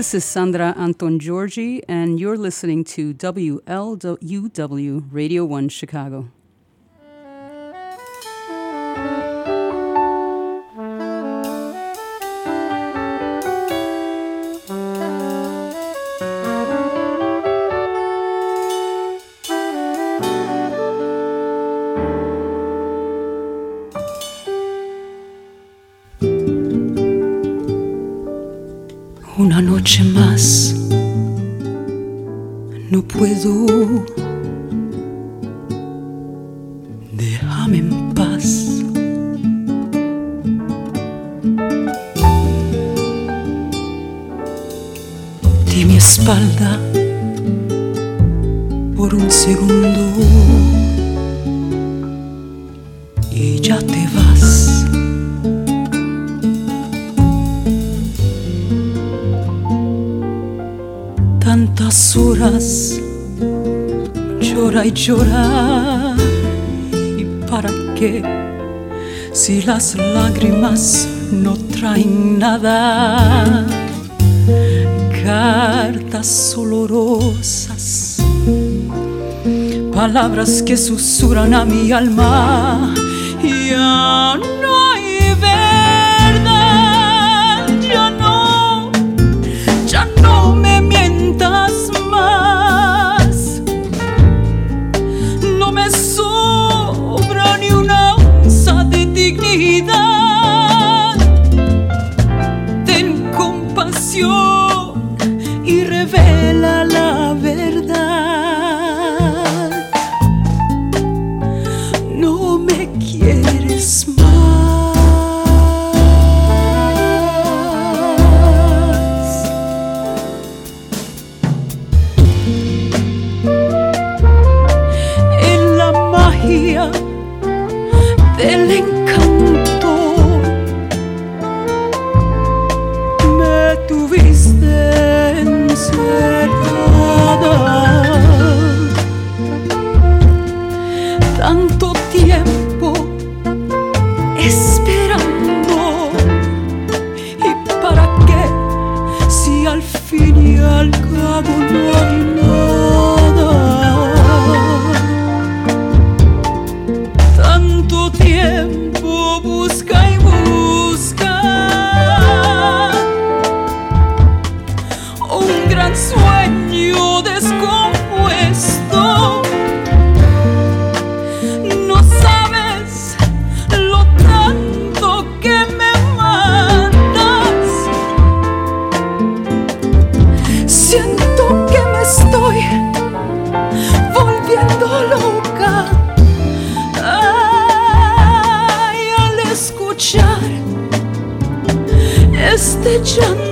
This is Sandra Antongiorgi, and you're listening to WLUW Radio 1 Chicago. Puedo. Déjame en paz. Di mi espalda por un segundo y ya te vas. tantas horas y llora. ¿Y para qué? Si las lágrimas no traen nada. Cartas olorosas, palabras que susurran a mi alma. Ya Siento que me estoy volviendo loca. Al escuchar este llanto,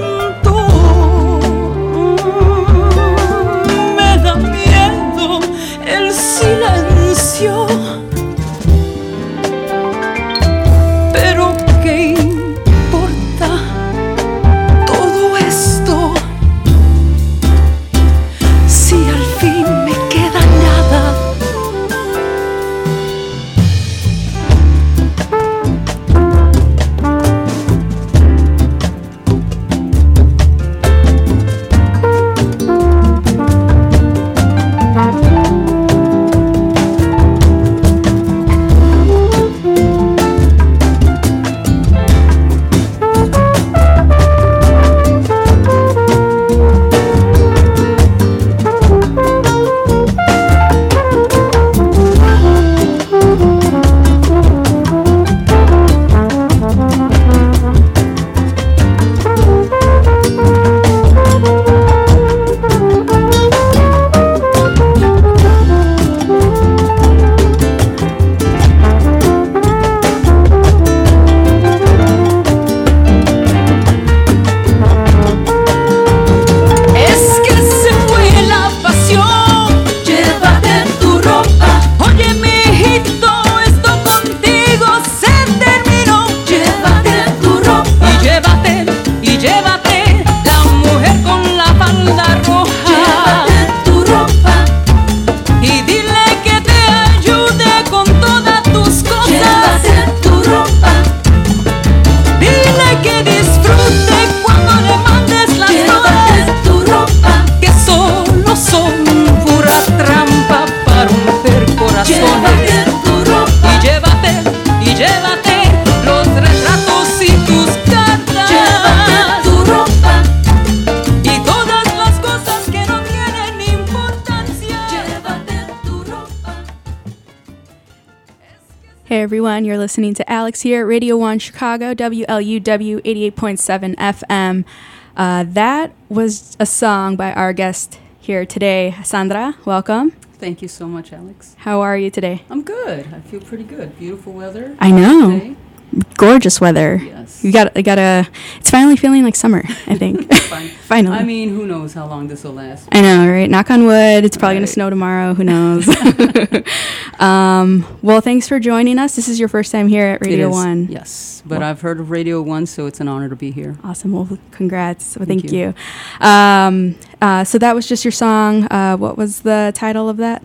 Hey everyone, you're listening to Alex here at Radio 1 Chicago, WLUW 88.7 FM. Uh, that was a song by our guest here today, Sandra. Welcome. Thank you so much, Alex. How are you today? I'm good. I feel pretty good. Beautiful weather. I know. today. Gorgeous weather. Yes. You got, you got a. It's finally feeling like summer. I think. Finally. I mean, who knows how long this will last? I know, right? Knock on wood. It's probably gonna snow tomorrow. Who knows? um, well, thanks for joining us. This is your first time here at Radio One. Yes, but Well- I've heard of Radio One, so it's an honor to be here. Awesome. Well, congrats. Well, Thank thank, you. you. Um, uh, so that was just your song. Uh, what was the title of that?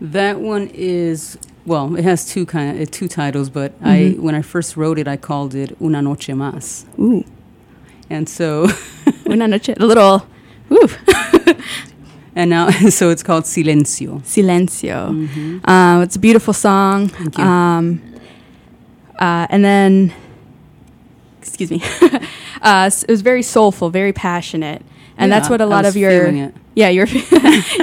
That one is well, it has two kind of two titles, but I Mhm. when I first wrote it, I called it Una Noche Más, Ooh, and so una noche. A little. Ooh, and now so it's called Silencio. silencio. Mhm. Uh, it's a beautiful song. Thank you. Um, uh, and then, excuse me. uh, it was very soulful, very passionate, and that's what a lot of your feeling it. yeah you're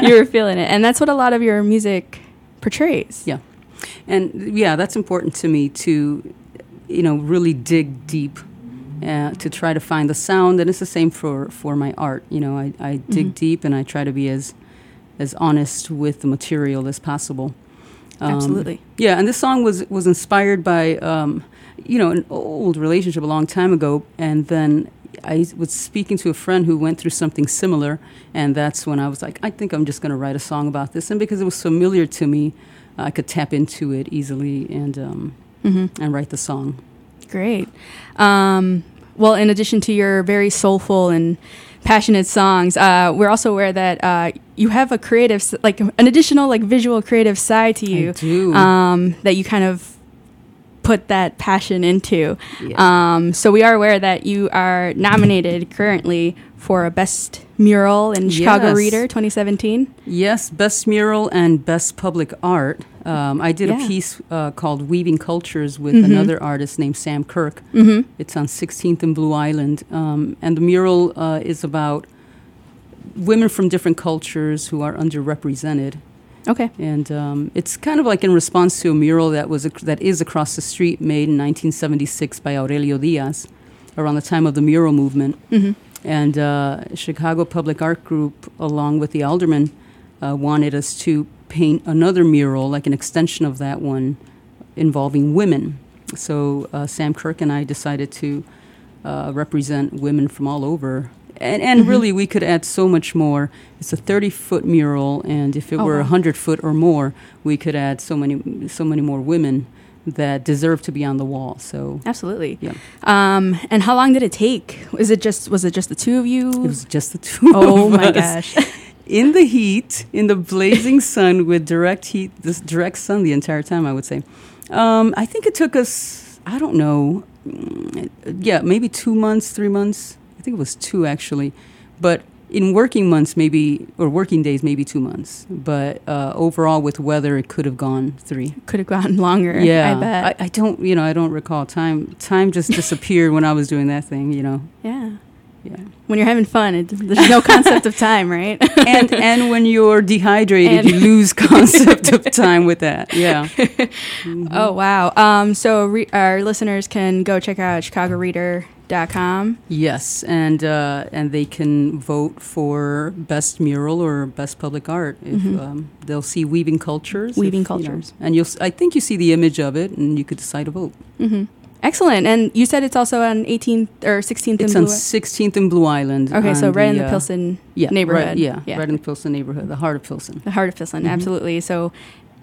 you were feeling it, and that's what a lot of your music portrays. Yeah. And yeah, that's important to me to, you know, really dig deep uh, to try to find the sound. And it's the same for, for my art. You know, I, I dig Mhm. deep and I try to be as, as honest with the material as possible. Um, Absolutely. Yeah, and this song was, was inspired by, um, you know, an old relationship a long time ago. And then I was speaking to a friend who went through something similar. And that's when I was like, I think I'm just going to write a song about this. And because it was familiar to me, I could tap into it easily and, um, hmm and write the song. Great. Um, well, in addition to your very soulful and passionate songs, uh, we're also aware that uh, you have a creative, like an additional, like visual creative side to you um, that you kind of put that passion into. Yeah. Um, so we are aware that you are nominated currently for a best mural in Chicago Yes. Reader 2017. Yes, best mural and best public art. Um, I did Yeah. a piece uh, called Weaving Cultures with Mhm. another artist named Sam Kirk. Mm-hmm. It's on 16th and Blue Island. Um, and the mural uh, is about women from different cultures who are underrepresented. Okay. And um, it's kind of like in response to a mural that was ac- that is across the street, made in 1976 by Aurelio Diaz, around the time of the mural movement. Mm-hmm. And uh, Chicago Public Art Group, along with the alderman, uh, wanted us to paint another mural, like an extension of that one, involving women. So uh, Sam Kirk and I decided to uh, represent women from all over. And, and Mhm. really, we could add so much more. It's a 30 foot mural, and if it Oh, were a wow. 100 foot or more, we could add so many, so many more women that deserve to be on the wall. So Absolutely. Yeah. Um, and how long did it take? Was it just was it just the two of you? it was just the two oh my us. gosh. in the heat, in the blazing sun, with direct heat, this direct sun the entire time. I would say. Um, I think it took us. I don't know. mm, Yeah, maybe two months, three months. I think it was two actually, but in working months, maybe or working days, maybe two months. But uh, overall, with weather, it could have gone three. Could have gotten longer. Yeah, I bet. I, I don't. You know, I don't recall time. Time just disappeared when I was doing that thing. You know. yeah. Yeah. When you're having fun, it, there's no concept of time, right? and and when you're dehydrated, And- you lose concept of time with that. Yeah. Mhm. Oh wow! Um, so re- our listeners can go check out ChicagoReader.com. Yes, and uh, and they can vote for best mural or best public art. If Mhm. um, they'll see weaving cultures, Weaving if, you know, Cultures. and you'll. I think you see the image of it, and you could decide to vote. hmm Excellent. And you said it's also on 18th or 16th It's on 16th and Blue Island. Okay, so right in the uh, Pilsen yeah, neighborhood. Right, yeah, Yeah. right in the Pilsen neighborhood, the heart of Pilsen. the heart of Pilsen. Mhm. Absolutely. So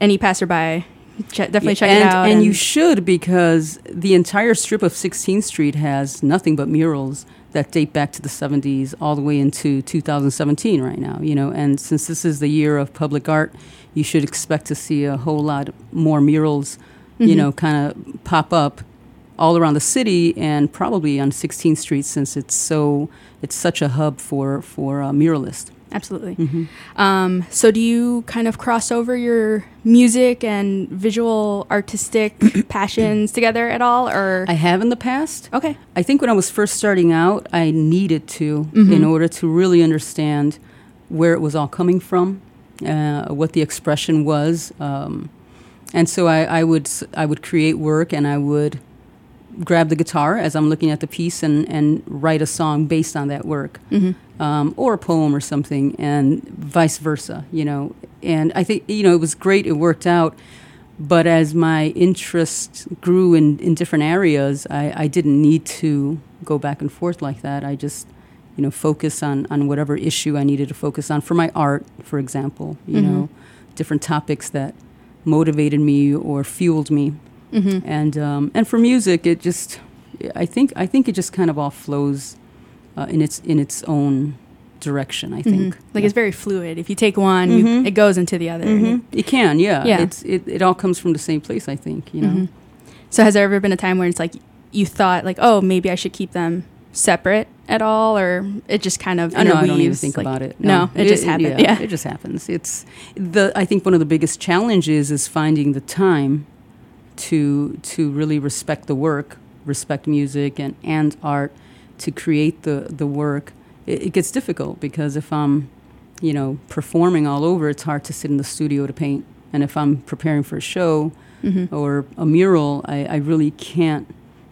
any passerby, ch- definitely check and, it out. And you should because the entire strip of 16th Street has nothing but murals that date back to the 70s all the way into 2017 right now, you know. And since this is the year of public art, you should expect to see a whole lot more murals, you Mhm. know, kind of pop up all around the city and probably on 16th Street since it's so it's such a hub for for uh, muralists. Absolutely. hmm Um, so do you kind of cross over your music and visual artistic passions together at all, or I have in the past. okay? I think when I was first starting out, I needed to Mhm. in order to really understand where it was all coming from, uh, what the expression was. Um, and so I, I would I would create work and I would grab the guitar as I'm looking at the piece and, and write a song based on that work um, or a poem or something and vice versa you know. And I think you know it was great it worked out but as my interest grew in, in different areas I, I didn't need to go back and forth like that. I just you know focus on, on whatever issue I needed to focus on for my art for example you know different topics that motivated me or fueled me Mm-hmm. and um, and for music, it just I think I think it just kind of all flows uh, in its in its own direction. I think Mhm. Like it's very fluid. If you take one, you, Mhm. it goes into the other. hmm it can yeah Yeah. it's it, it all comes from the same place. I think you know. Mhm. So has there ever been a time where it's like you thought like, oh, maybe I should keep them separate at all, or it just kind of I know I don't even think like- about it. No, it, just happened. Yeah. it just happens. It's the I think one of the biggest challenges is finding the time to to really respect the work, respect music and and art, to create the the work. It, it gets difficult because if I'm, you know, performing all over, it's hard to sit in the studio to paint. And if I'm preparing for a show Mhm. or a mural, I, I really can't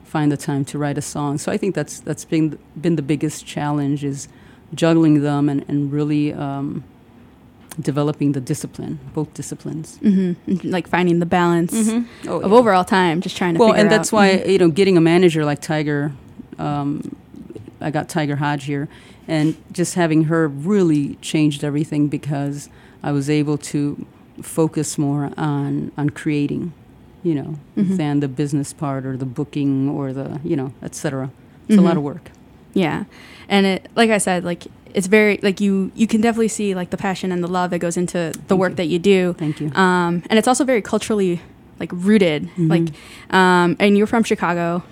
find the time to write a song. So I think that's that's been been the biggest challenge is juggling them and and really um, developing the discipline, both disciplines. Mhm. Like finding the balance Oh, of yeah. overall time, just trying to. Well, and that's out- why Mhm. you know getting a manager like Tiger, um, I got Tiger Hodge here, and just having her really changed everything because I was able to focus more on on creating, you know, Mhm. than the business part or the booking or the you know, et cetera. It's a lot Mhm. of work. Yeah, and it like I said, like it's very like you you can definitely see like the passion and the love that goes into the Thank work you. that you do. Thank you. Um, and it's also very culturally like rooted. Mhm. Like, um, and you're from Chicago.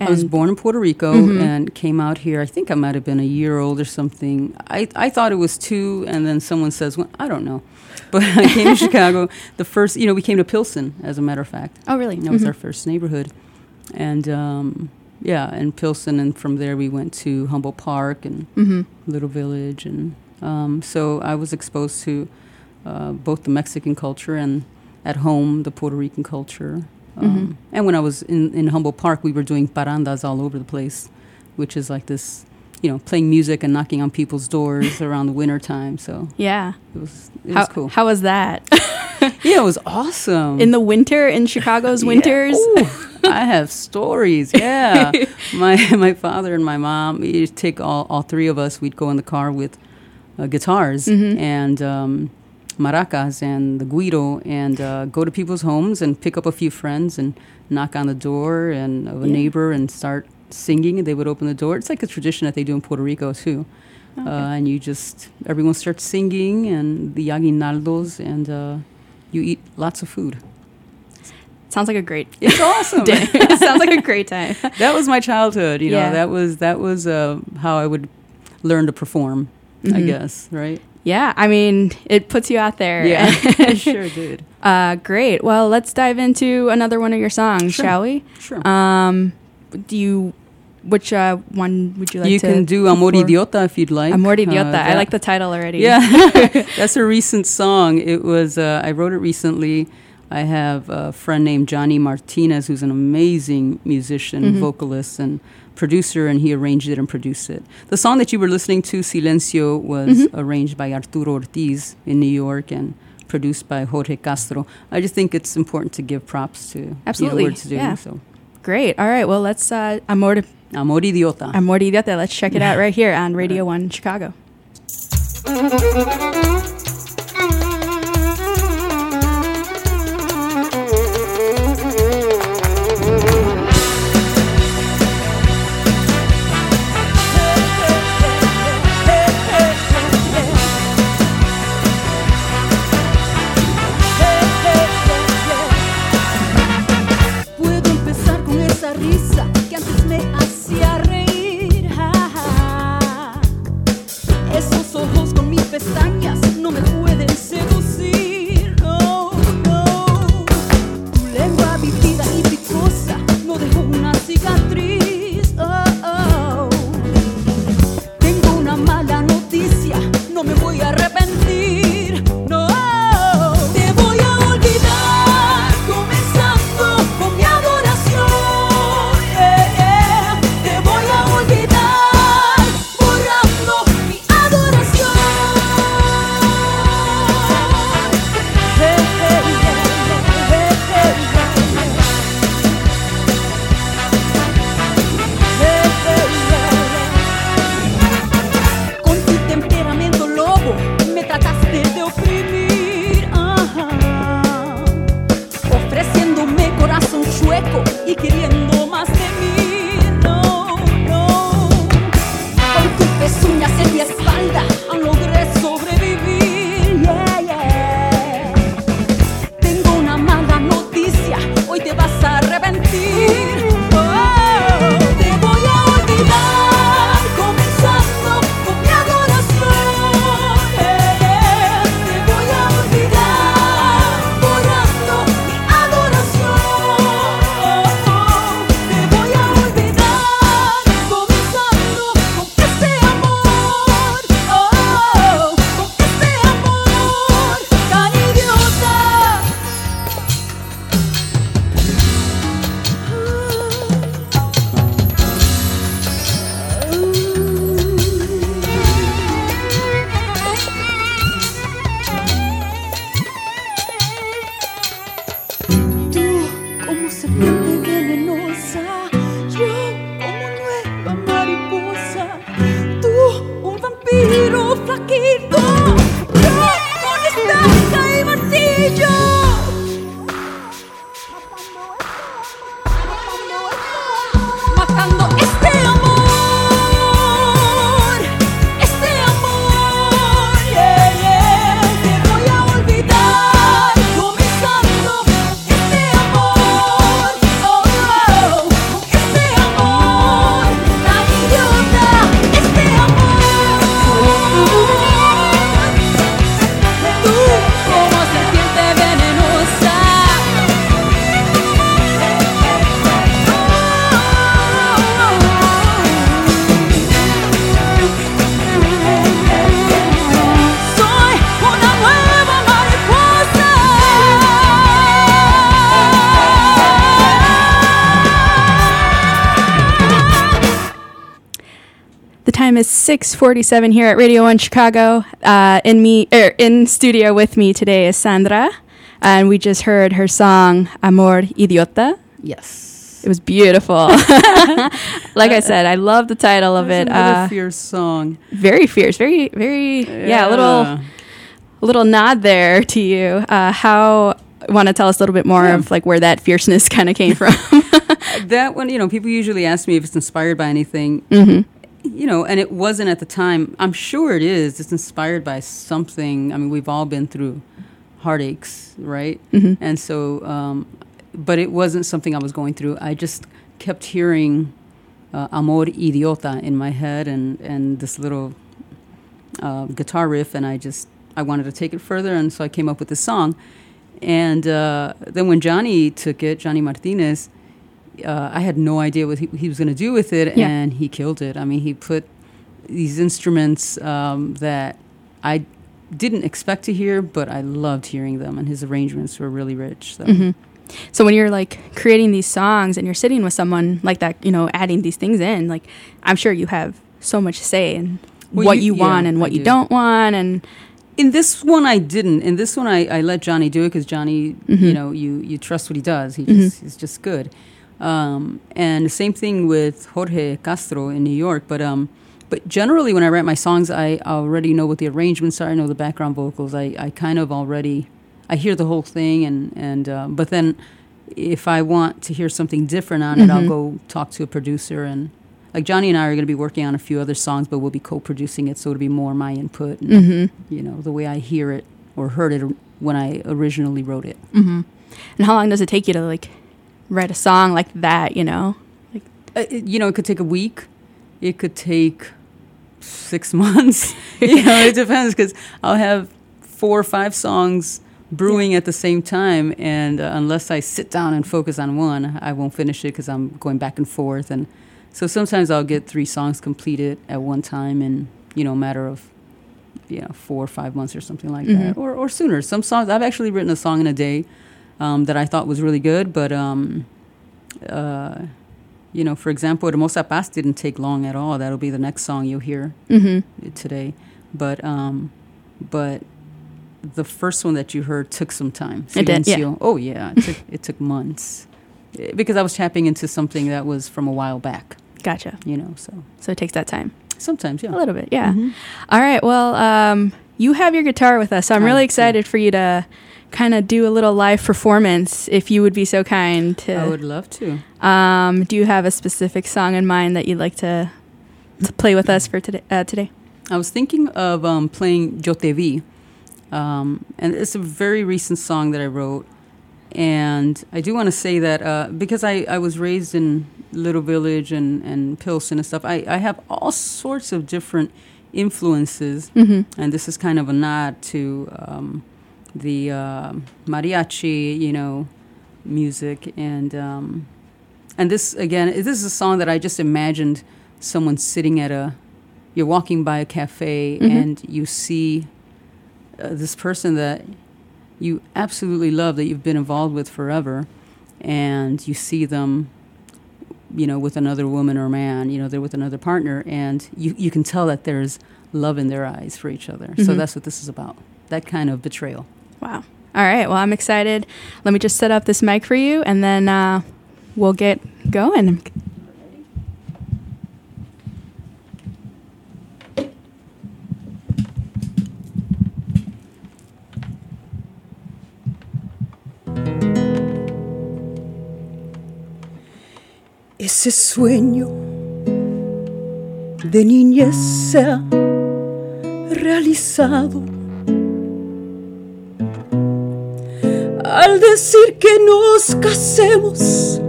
I was born in Puerto Rico Mhm. and came out here. I think I might have been a year old or something. I, I thought it was two, and then someone says, well, I don't know. But I came to Chicago. The first, you know, we came to Pilsen, as a matter of fact. Oh, really? That was Mhm. our first neighborhood. And um, yeah, and Pilsen, and from there we went to Humboldt Park and Mhm. Little Village. And um, so I was exposed to uh, both the Mexican culture and at home the Puerto Rican culture. Um, Mhm. And when I was in, in Humboldt Park, we were doing parrandas all over the place, which is like this, you know, playing music and knocking on people's doors around the winter time. So Yeah. it was it How, was cool. how was that? yeah, it was awesome. in the winter in Chicago's Yeah. winters? Ooh, I have stories. Yeah, my my father and my mom. You'd take all all three of us. We'd go in the car with uh, guitars Mhm. and um, maracas and the guiro, and uh, go to people's homes and pick up a few friends and knock on the door and of a Yeah. neighbor and start singing. And they would open the door. It's like a tradition that they do in Puerto Rico too. Okay. Uh, and you just everyone starts singing and the aguinaldos and uh, you eat lots of food. Sounds like a great It's awesome. Sounds like a great time. that was my childhood. You know, that was that was uh, how I would learn to perform. I Mhm. guess, right? Yeah, I mean, it puts you out there. Yeah, sure did. uh, great. Well, let's dive into another one of your songs, Sure. shall we? Sure. Um, do you? Which uh, one would you like you can do Amor Idiota if you'd like. Amor Uh, Idiota. I like the title already. Yeah, that's a recent song. It was uh, I wrote it recently. I have a friend named Johnny Martinez, who's an amazing musician, Mhm. vocalist, and producer, and he arranged it and produced it. The song that you were listening to, Silencio, was Mhm. arranged by Arturo Ortiz in New York and produced by Jorge Castro. I just think it's important to give props to Absolutely, you know, words to yeah. So, Great. All right. Well, let's uh, Amor Amor Idiota. Amor Idiota. Let's check it out right here on Radio One Chicago. 6:47 here at Radio One Chicago. Uh, in me, er, in studio with me today is Sandra, and we just heard her song "Amor Idiota." Yes. It was beautiful. like I said, I love the title of it. Another Uh, fierce song. very fierce, very, very, yeah, a little, a little nod there to you. Uh, how want to tell us a little bit more Yeah. of like where that fierceness kind of came from? that one, you know, people usually ask me if it's inspired by anything. hmm You know, and it wasn't at the time. I'm sure it is. It's inspired by something. I mean, we've all been through heartaches, right? hmm And so, um, but it wasn't something I was going through. I just kept hearing uh, "Amor Idiota" in my head, and and this little uh, guitar riff, and I just I wanted to take it further, and so I came up with this song. And uh, then when Johnny took it, Johnny Martinez, uh, I had no idea what he, he was going to do with it, Yeah. and he killed it. I mean, he put these instruments um, that I didn't expect to hear, but I loved hearing them, and his arrangements were really rich. So. hmm So when you're like creating these songs and you're sitting with someone like that, you know, adding these things in, like I'm sure you have so much say in Well, what you- you, yeah, want and what I you do. don't want, and In this one, I didn't. In this one, I, I let Johnny do it because Johnny, Mhm. you know, you, you trust what he does. He Mhm. just, he's just good. Um, and the same thing with Jorge Castro in New York. But um, but generally, when I write my songs, I already know what the arrangements are. I know the background vocals. I, I kind of already I hear the whole thing, and and uh, but then if I want to hear something different on it, I'll Mhm. go talk to a producer and. Like Johnny and I are going to be working on a few other songs, but we'll be co-producing it, so it'll be more my input. And, hmm you know, the way I hear it or heard it when I originally wrote it. hmm and how long does it take you to like write a song like that? You know, Like Uh, you know, it could take a week. It could take six months. you know, it depends because I'll have four or five songs brewing at the same time, and uh, unless I sit down and focus on one, I won't finish it because I'm going back and forth. And so sometimes I'll get three songs completed at one time in you know a matter of you know four or five months or something like that, Mhm. or or sooner. Some songs I've actually written a song in a day um, that I thought was really good, but. Um, uh, you know, for example, Hermosa Paz didn't take long at all. That'll be the next song you'll hear hmm today. But um, but the first one that you heard took some time. It did, yeah. Oh yeah, it took it took months Eh, because I was tapping into something that was from a while back. gotcha. You know, so So it takes that time sometimes yeah. a little bit, yeah. Mhm. All right. Well, um, you have your guitar with us, so I'm I really excited for you to kind of do a little live performance, if you would be so kind to. I would love to. Um, do you have a specific song in mind that you'd like to, to play with us for today? Uh, today? I was thinking of um, playing Yo Te Vi. Um, and it's a very recent song that I wrote. And I do want to say that uh, because I, I was raised in Little Village and, and Pilsen and stuff, I, I have all sorts of different influences. Mm-hmm. And this is kind of a nod to um, the uh, mariachi, you know, music. And, um, and this, again, this is a song that I just imagined someone sitting at a, you're walking by a cafe Mhm. and you see uh, this person that you absolutely love that you've been involved with forever and you see them you know with another woman or man you know they're with another partner and you, you can tell that there's love in their eyes for each other so Mhm. that's what this is about that kind of betrayal Wow. All right. Well, I'm excited. Let me just set up this mic for you, and then uh, we'll get going. Ese sueño de niñez se ha realizado Decir que nos casemos,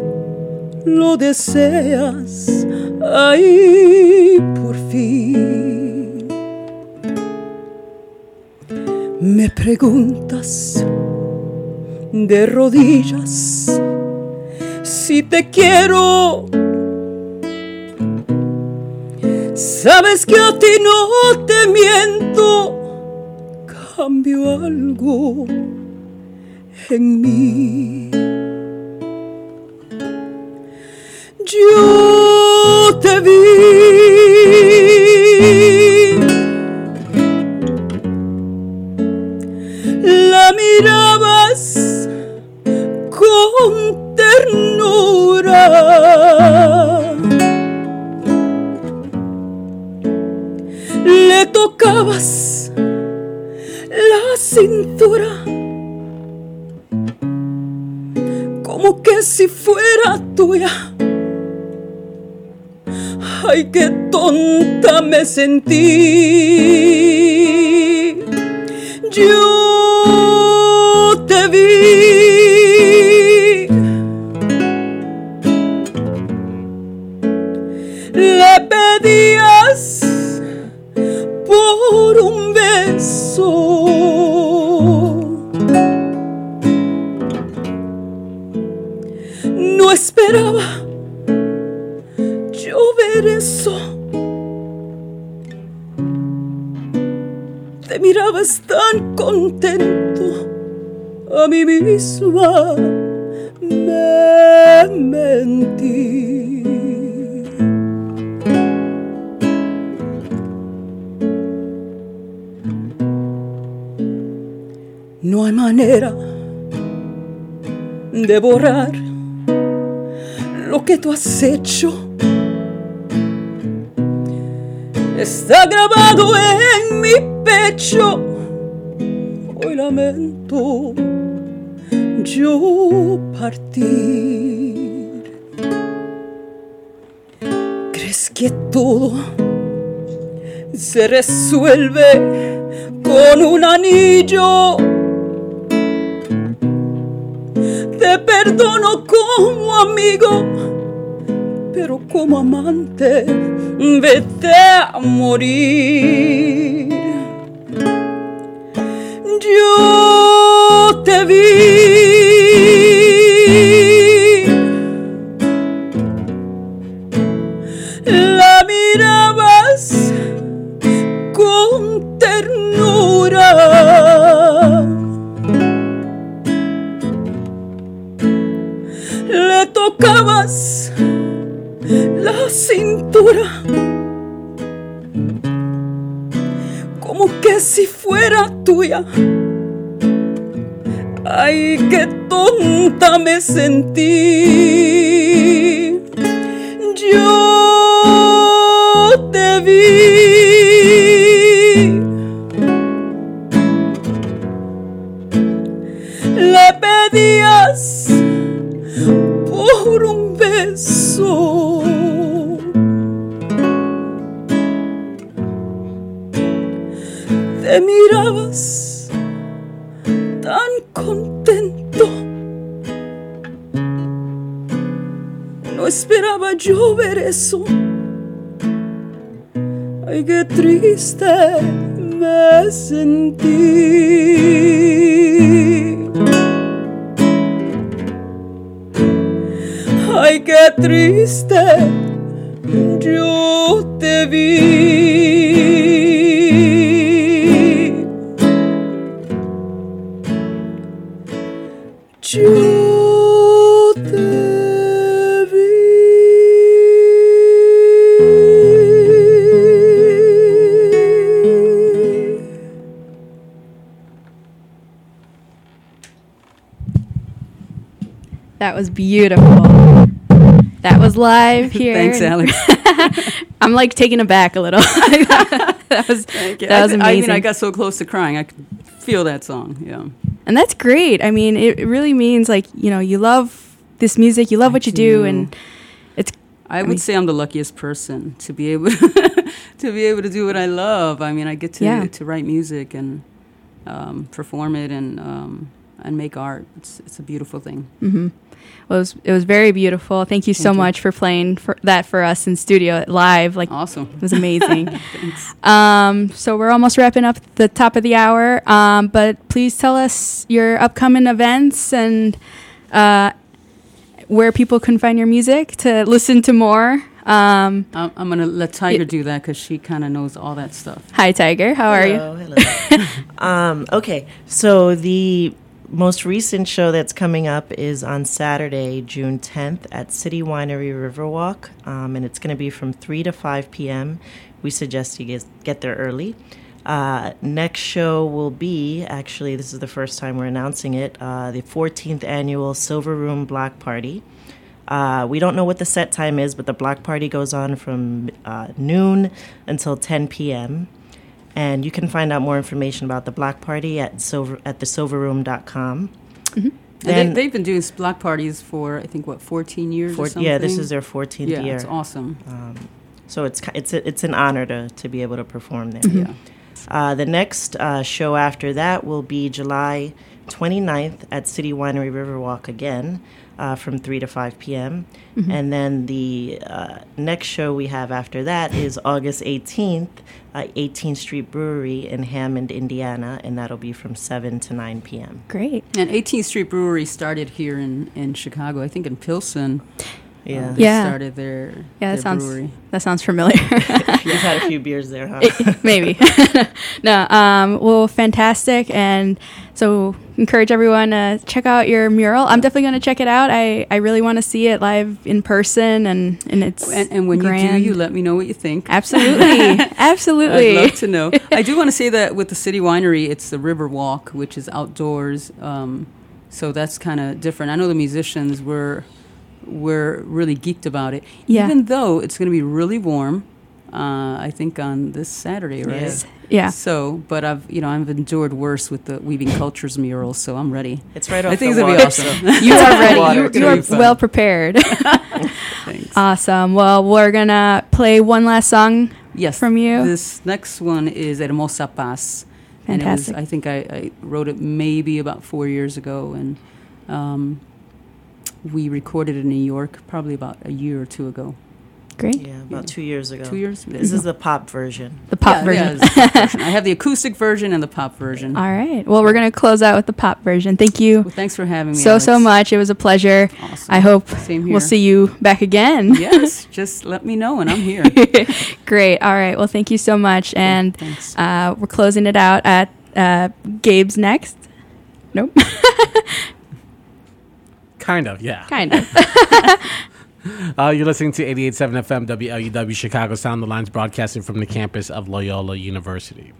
lo deseas ahí por fin. Me preguntas de rodillas si te quiero. Sabes que a ti no te miento, cambio algo en mí. Yo te vi. La mirabas con ternura. Le tocabas la cintura que si fuera tuya. Ay, qué tonta me sentí. Yo No esperaba yo ver eso. Te mirabas tan contento, a mí misma me mentí. No hay manera de borrar lo que tú has hecho. Está grabado en mi pecho. Hoy lamento yo partir. ¿Crees que todo se resuelve con un anillo? Te perdono como amigo, pero como amante, vete a morir. Yo te vi. La cintura como que si fuera tuya. Ay, qué tonta me sentí. Yo Mirabas tan contento. No esperaba yo ver eso. Ay, qué triste me sentí. Ay, qué triste yo te vi. Was beautiful. That was live here. Thanks, Alex. I'm like taken aback a little. that was that I was amazing. I mean, I got so close to crying. I could feel that song. Yeah. and that's great. I mean, it, really means like you know you love this music, you love I what you do, do. and it's I would mean- say I'm the luckiest person to be able to be able to do what I love. I mean, I get to Yeah. to write music and um, perform it and um, and make art. It's it's a beautiful thing. hmm Well, it was it was very beautiful. Thank you so you. much for playing for that for us in studio live. Like Awesome. it was amazing. Thanks. um, so we're almost wrapping up the top of the hour. Um, but please tell us your upcoming events and uh, where people can find your music to listen to more. Um, I'm, I'm gonna let Tiger Yeah. do that because she kind of knows all that stuff. hi, Tiger. How are you? Hello, hello. um, okay, so the most recent show that's coming up is on Saturday, June 10th at City Winery Riverwalk, um, and it's going to be from 3 to 5 p.m. We suggest you get, there early. Uh, next show will be actually, this is the first time we're announcing it, uh, the 14th annual Silver Room Block Party. Uh, we don't know what the set time is, but the block party goes on from uh, noon until 10 p.m. And you can find out more information about the Black party at silver at thesilverroom.com. And Then- they, they've been doing block parties for I think what 14 years For, or something. yeah, this is their 14th yeah, year. it's awesome. Um, so it's it's a, it's an honor to, to be able to perform there. Yeah. Uh, the next uh, show after that will be July 29th at City Winery Riverwalk again uh, from 3 to 5 p.m. And then the uh, next show we have after that is August 18th at 18th Street Brewery in Hammond, Indiana, and that'll be from 7 to 9 p.m. Great. And 18th Street Brewery started here in, in Chicago. I think in Pilsen. Yeah. They Yeah. started their, Yeah, that sounds brewery. that sounds familiar. You've had a few beers there, huh? Maybe. no. Um, well, fantastic. And so encourage everyone to check out your mural. I'm definitely going to check it out. I, I really want to see it live in person and, and it's And, and when grand. you do, you let me know what you think. Absolutely. Absolutely. I'd love to know. I do want to say that with the city winery, it's the River Walk, which is outdoors. Um, so that's kind of different. I know the musicians were were really geeked about it, Yeah. even though it's going to be really warm. Uh, I think on this Saturday, right? Yeah. Yeah. So, but I've you know I've endured worse with the Weaving Cultures mural, so I'm ready. It's right off I think the it's gonna be awesome. You are ready. Water, You, you are well prepared. Thanks. awesome. Well, we're going to play one last song. yes, from you? This next one is Hermosa Paz. And it was- Fantastic. I think I, I wrote it maybe about four years ago, and um, we recorded in New York probably about a year or two ago. Great. Yeah, about two years ago. Two years? This is the pop version. The pop Yeah, version. yeah, the pop version. I have the acoustic version and the pop version. All right. Well, we're going to close out with the pop version. Thank you Well, thanks for having me. so, so much. It was a pleasure. Awesome. I hope Same here. we'll see you back again. yes, just let me know, and I'm here. Great. All right. Well, thank you so much. And thanks. uh, we're closing it out at uh, Gabe's next. Nope. Kind of, yeah. kind of. Uh, you're listening to 88.7 FM WLUW Chicago Sound the Lines broadcasting from the campus of Loyola University.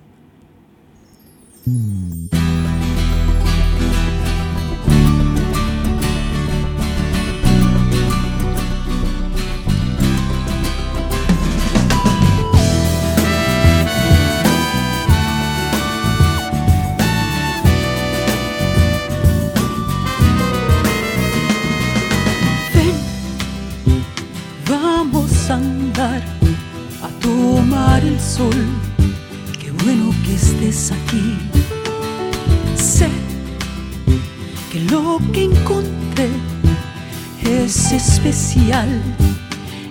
Aquí. Sé que lo que encontré es especial,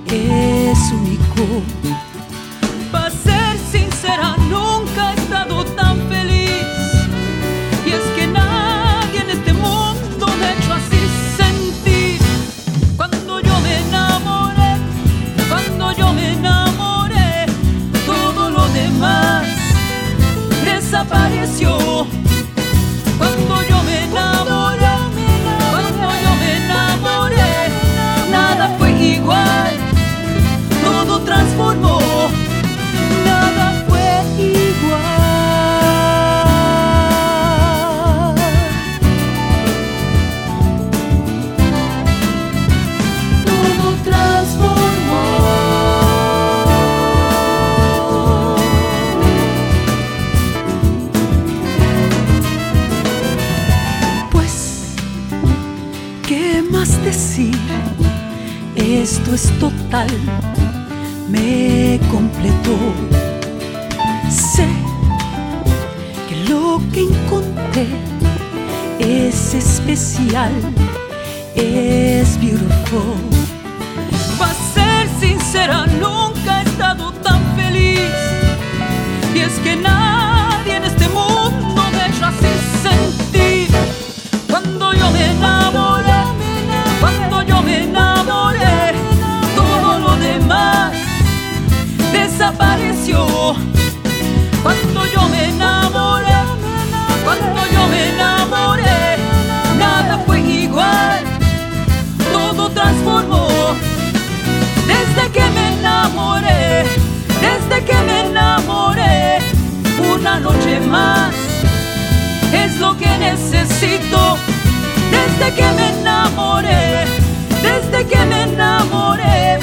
es único. Desapareció. Cuando yo me enamoré, cuando yo me enamoré, nada fue igual, todo transformó. Desde que me enamoré, desde que me enamoré, una noche más es lo que necesito. Desde que me enamoré, desde que me enamoré,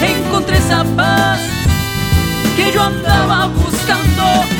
encontré esa paz yo andaba buscando.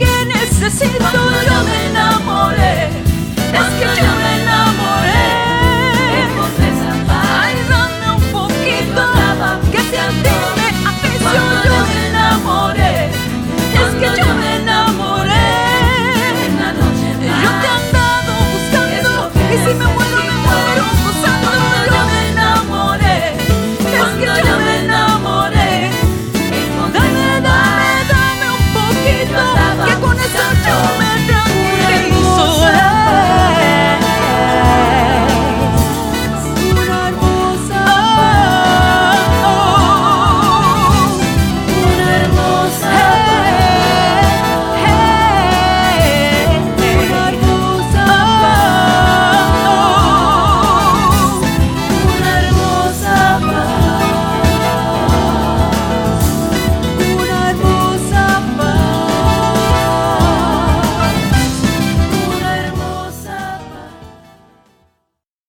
que necesito yo me enamoré.